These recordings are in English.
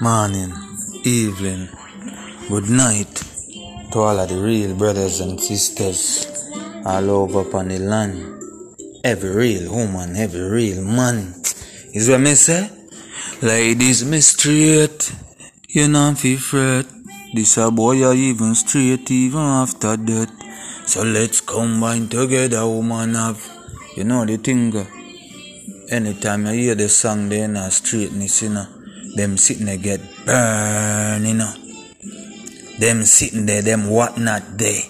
morning, evening, good night to all of the real brothers and sisters all over upon the land. Every real woman, every real man. Is what me say? Ladies, me straight. You know fi fret. This a boy are even straight even after that. So let's combine together, woman have. You know the thing. Anytime I hear the song, they in a straightness, you know. Them sitting there get burn, you know. Them sitting there, them what not there.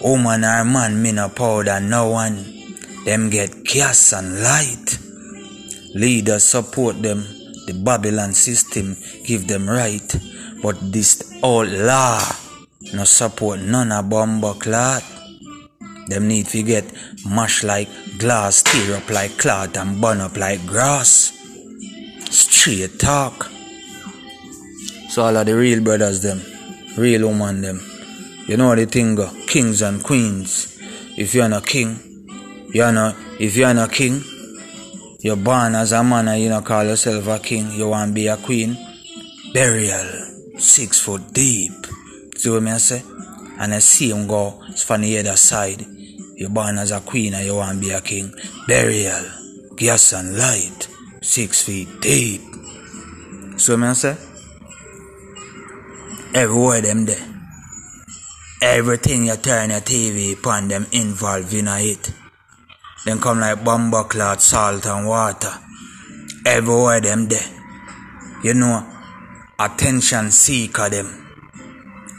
Oh, Woman or man, me no powder, no one. Them get gas and light. Leaders support them. The Babylon system give them right. But this old law no support none of bomber clot. Them need to get mash like glass, tear up like cloth and burn up like grass. Straight talk. So all of the real brothers them, real woman them. You know the thing go, kings and queens. If you're not king, you're not if you're not king, you're born as a man and you don't call yourself a king, you want to be a queen. Burial, six foot deep. See what I say? And I see him go from the other side. You're born as a queen and you want to be a king. Burial, gas and light, six feet deep. So me say? Everywhere them there. Everything you turn your TV upon them involved in it. Them come like bomber clot, salt and water. Everywhere them there. You know, attention seeker them.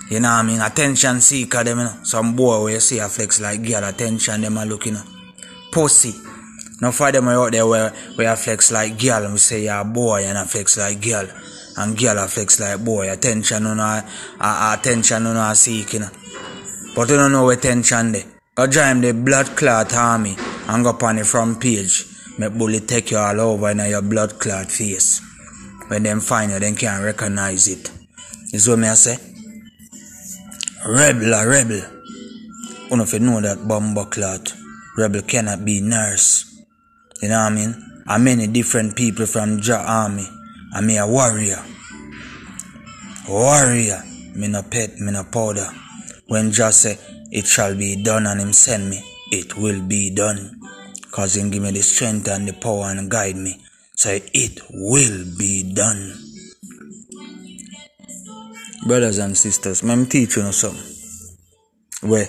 You know what I mean? Attention seeker them, you know. Some boy where you see a flex like girl, attention them a looking. you know. Pussy. No for them out there where, a flex like girl we say you're a boy and a flex like girl. And girl a flex like boy. Attention uh, uh, attention you know a seek, you. But you don't know where attention there. Go join the blood clot army and go upon the front page. Make bully take you all over in your blood clot face. When them find you, they can't recognize it. Is what me I say? Rebel a rebel. Know if you know that bomber clot. Rebel cannot be nurse. You know what I mean? And many different people from Jah army. I me a warrior. Warrior. Me no pet, me no powder. When Jah say, it shall be done and him send me, it will be done. Cause him give me the strength and the power and guide me. Say, it will be done. Brothers and sisters, let me teach you something. Where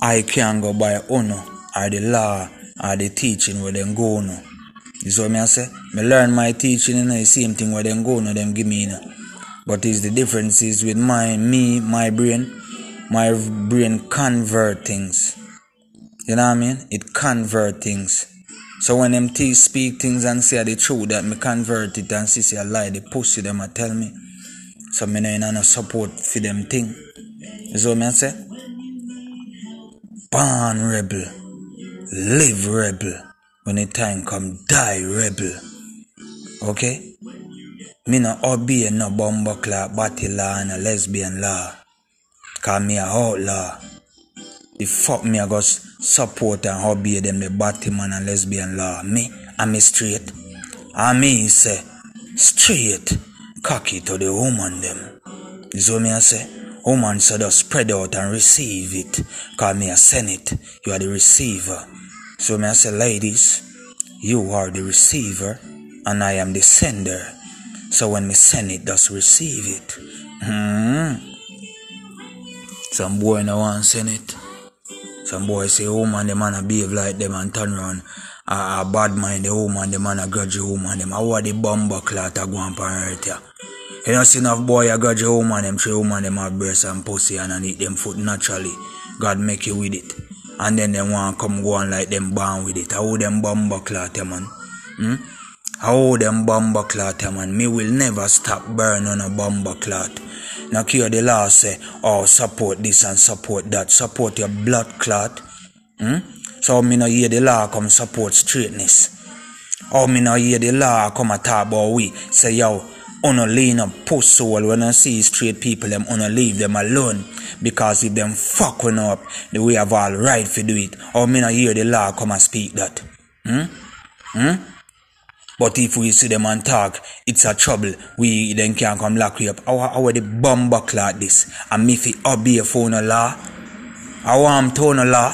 I can go by honor or the law or the teaching where them go no. You see what me I say? Me learn my teaching and the same thing where them go no, them give me no. But is the differences with my me, my brain, my brain convert things. You know what I mean? It convert things. So when them t- speak things and say the truth that me convert it and see say a lie, the pussy them a tell me. So me no in no support for them thing. You see what me I say? Born rebel, live rebel. When the time come, die rebel. Okay? Me no obey eh, no bomber clock, batty law and a lesbian law. Cause me a outlaw. The fuck me I go support and obey eh, them the batty man and lesbian law. Me, I'm a straight. I mean say, straight, cocky to the woman them. See what me I say? Woman so just spread out and receive it. Cause me a send it. You are the receiver. So me I say, ladies, you are the receiver and I am the sender. So when me send it, just receive it. Hmm. Some boy no want send it. Some boy say, woman, the man a behave like them and turn around. A, bad mind, the woman, the man a grudge woman, them. How are the bomber clot a go on earth, yeah? You know, see enough boy I got your woman, them three woman, them have breast and pussy and, and eat them food naturally. God make you with it. And then them want come go on like them born with it. How them bomber clot, man? Hmm? How them bomber clot, man? Me will never stop burn on a bomber clot. Now here the law say, oh, support this and support that. Support your blood clot. Hmm? So me no hear the law come support straightness. Oh, me no hear the law come a talk about we. Say, yo, uno lean up soul when I see straight people, them uno leave them alone. Because if them fuck one up, the way have all right for do it. Or me no hear the law come and speak that. Hmm? Hmm? But if we see them and talk, it's a trouble. We then can come lock we up. How, how the bomb back like this? And me fi obey for no law? I want to law?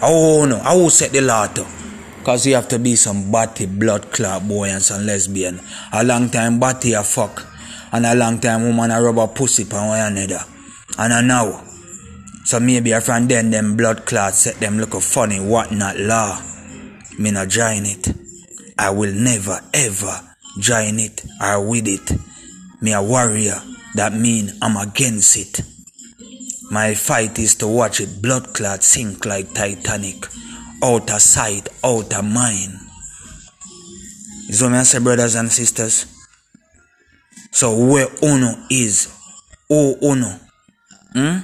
How no? How set the law to? Cause you have to be some batty blood clot boy and some lesbian. A long time batty a fuck. And a long time woman a rub a pussy pan one another. And I know. So maybe a friend then them blood clots set them look funny, what not law. Me not join it. I will never ever join it or with it. Me a warrior, that mean I'm against it. My fight is to watch it blood clot sink like Titanic. Out of sight, out of mind. I say, brothers and sisters? So where Uno is, oh Uno. Hmm?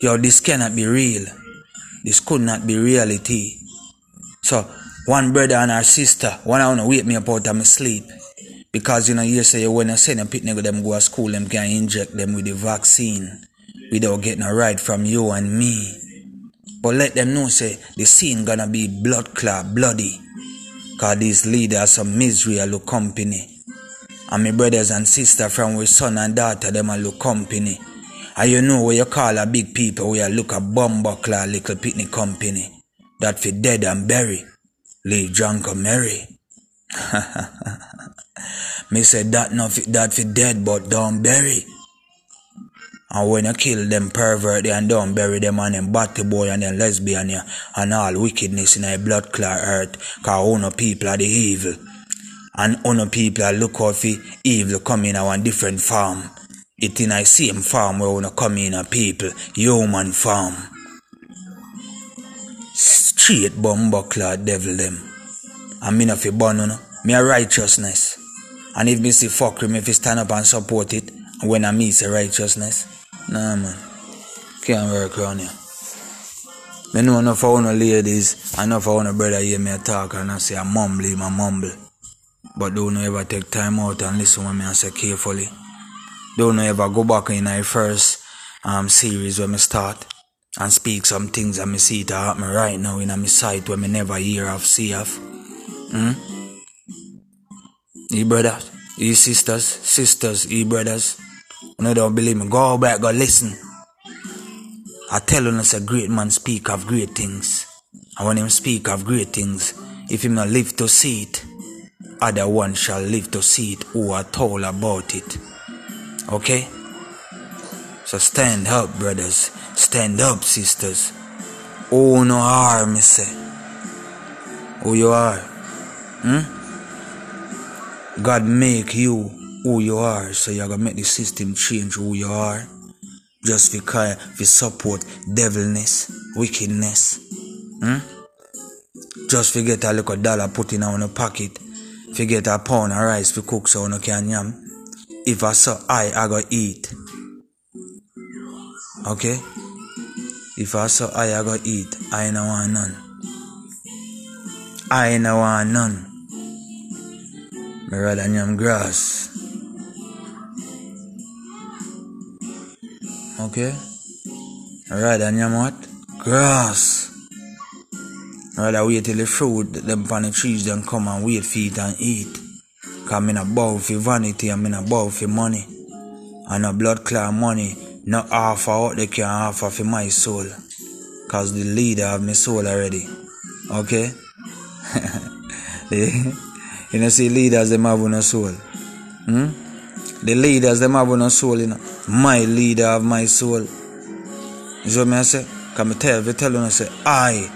Yo, this cannot be real. This could not be reality. So one brother and our sister, one I wanna wake me up out of my sleep. Because you know, you say when you send a picnic them go to school, them can inject them with the vaccine without getting a ride from you and me. But let them know say the scene gonna be blood clot, bloody. Cause these leaders some misery a look company. And my brothers and sisters from with son and daughter them a look company. And you know what you call a big people we a look a bomb buckler little picnic company. That fi dead and bury. Leave drunk or merry. Me say that not that fi dead but don't bury. And when you kill them pervert and don't bury them and them batty boy and them lesbian yeah, and all wickedness in a blood clot earth, cause all people are the evil. And all people are look out for evil coming in a different form. It in a same farm where wanna come in a people, human farm straight bumbuckler devil them. And me not fi born no. Me a righteousness. And if me see fuckery, me fi stand up and support it. When I say righteousness. Nah man. Can't work around here. Me know enough of no ladies, enough of no brother hear me talk and I say I mumble, I mumble. But don't ever take time out and listen to me and say carefully. Don't ever go back in my first um, series when me start and speak some things and me see it happen right now in me sight where me never hear of see of. Hmm? You brothers, you sisters, sisters, you brothers. When you don't believe me, go back, go listen. I tell you, a great man speak of great things. And when him speak of great things, if him not live to see it, other one shall live to see it who are told about it. Okay? So stand up, brothers. Stand up, sisters. Oh, no harm, me say. Who you are? Hmm? God make you who you are, so you're gonna make the system change who you are. Just because we support devilness, wickedness. Hmm? Just forget a little dollar put in our pocket. Forget a pound of rice for cook so no can yam. If I saw I, I go eat. Okay? If I saw I, I go eat. I no want none. I no want none. Me rather yam grass. Okay? I rather yam what? Grass. I rather wait till the fruit, them on the trees, then come and wait for it and eat. Cause in a bow for vanity, I'm in a bow for money. And a blood clot money not half of what they can offer for my soul. Cause the leader have my soul already. Okay? you know see leaders them have no soul. Hmm? The leaders them have no soul, you know. My leader of my soul. You what I say? Can me tell you tell you I say I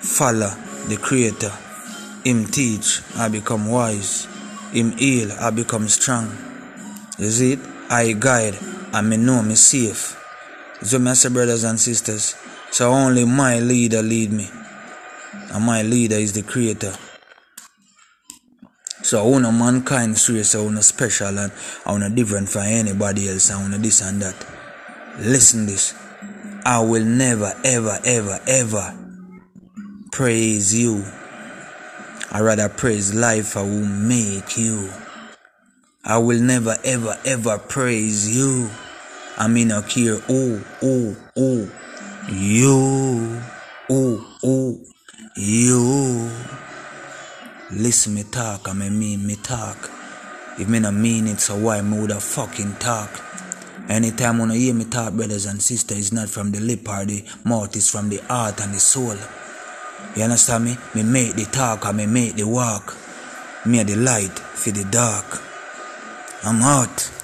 follow the creator. Him teach, I become wise. Him heal, I become strong. You see it? I guide, and me know me safe. So me say brothers and sisters, so only my leader lead me. And my leader is the creator. So I want mankind serious, I want special and I want different from anybody else, I want this and that. Listen this. I will never, ever, ever, ever praise you. I rather praise life I will make you. I will never ever ever praise you. I mean, not care. Oh, oh, oh, you. Oh, oh, you. Listen me talk, I me mean me talk. If me not mean it, so why me woulda fucking talk? Anytime when I hear me talk, brothers and sisters, it's not from the lip or the mouth, it's from the heart and the soul. You understand me? Me make the talk and me make the walk. Me the light for the dark. I'm hot.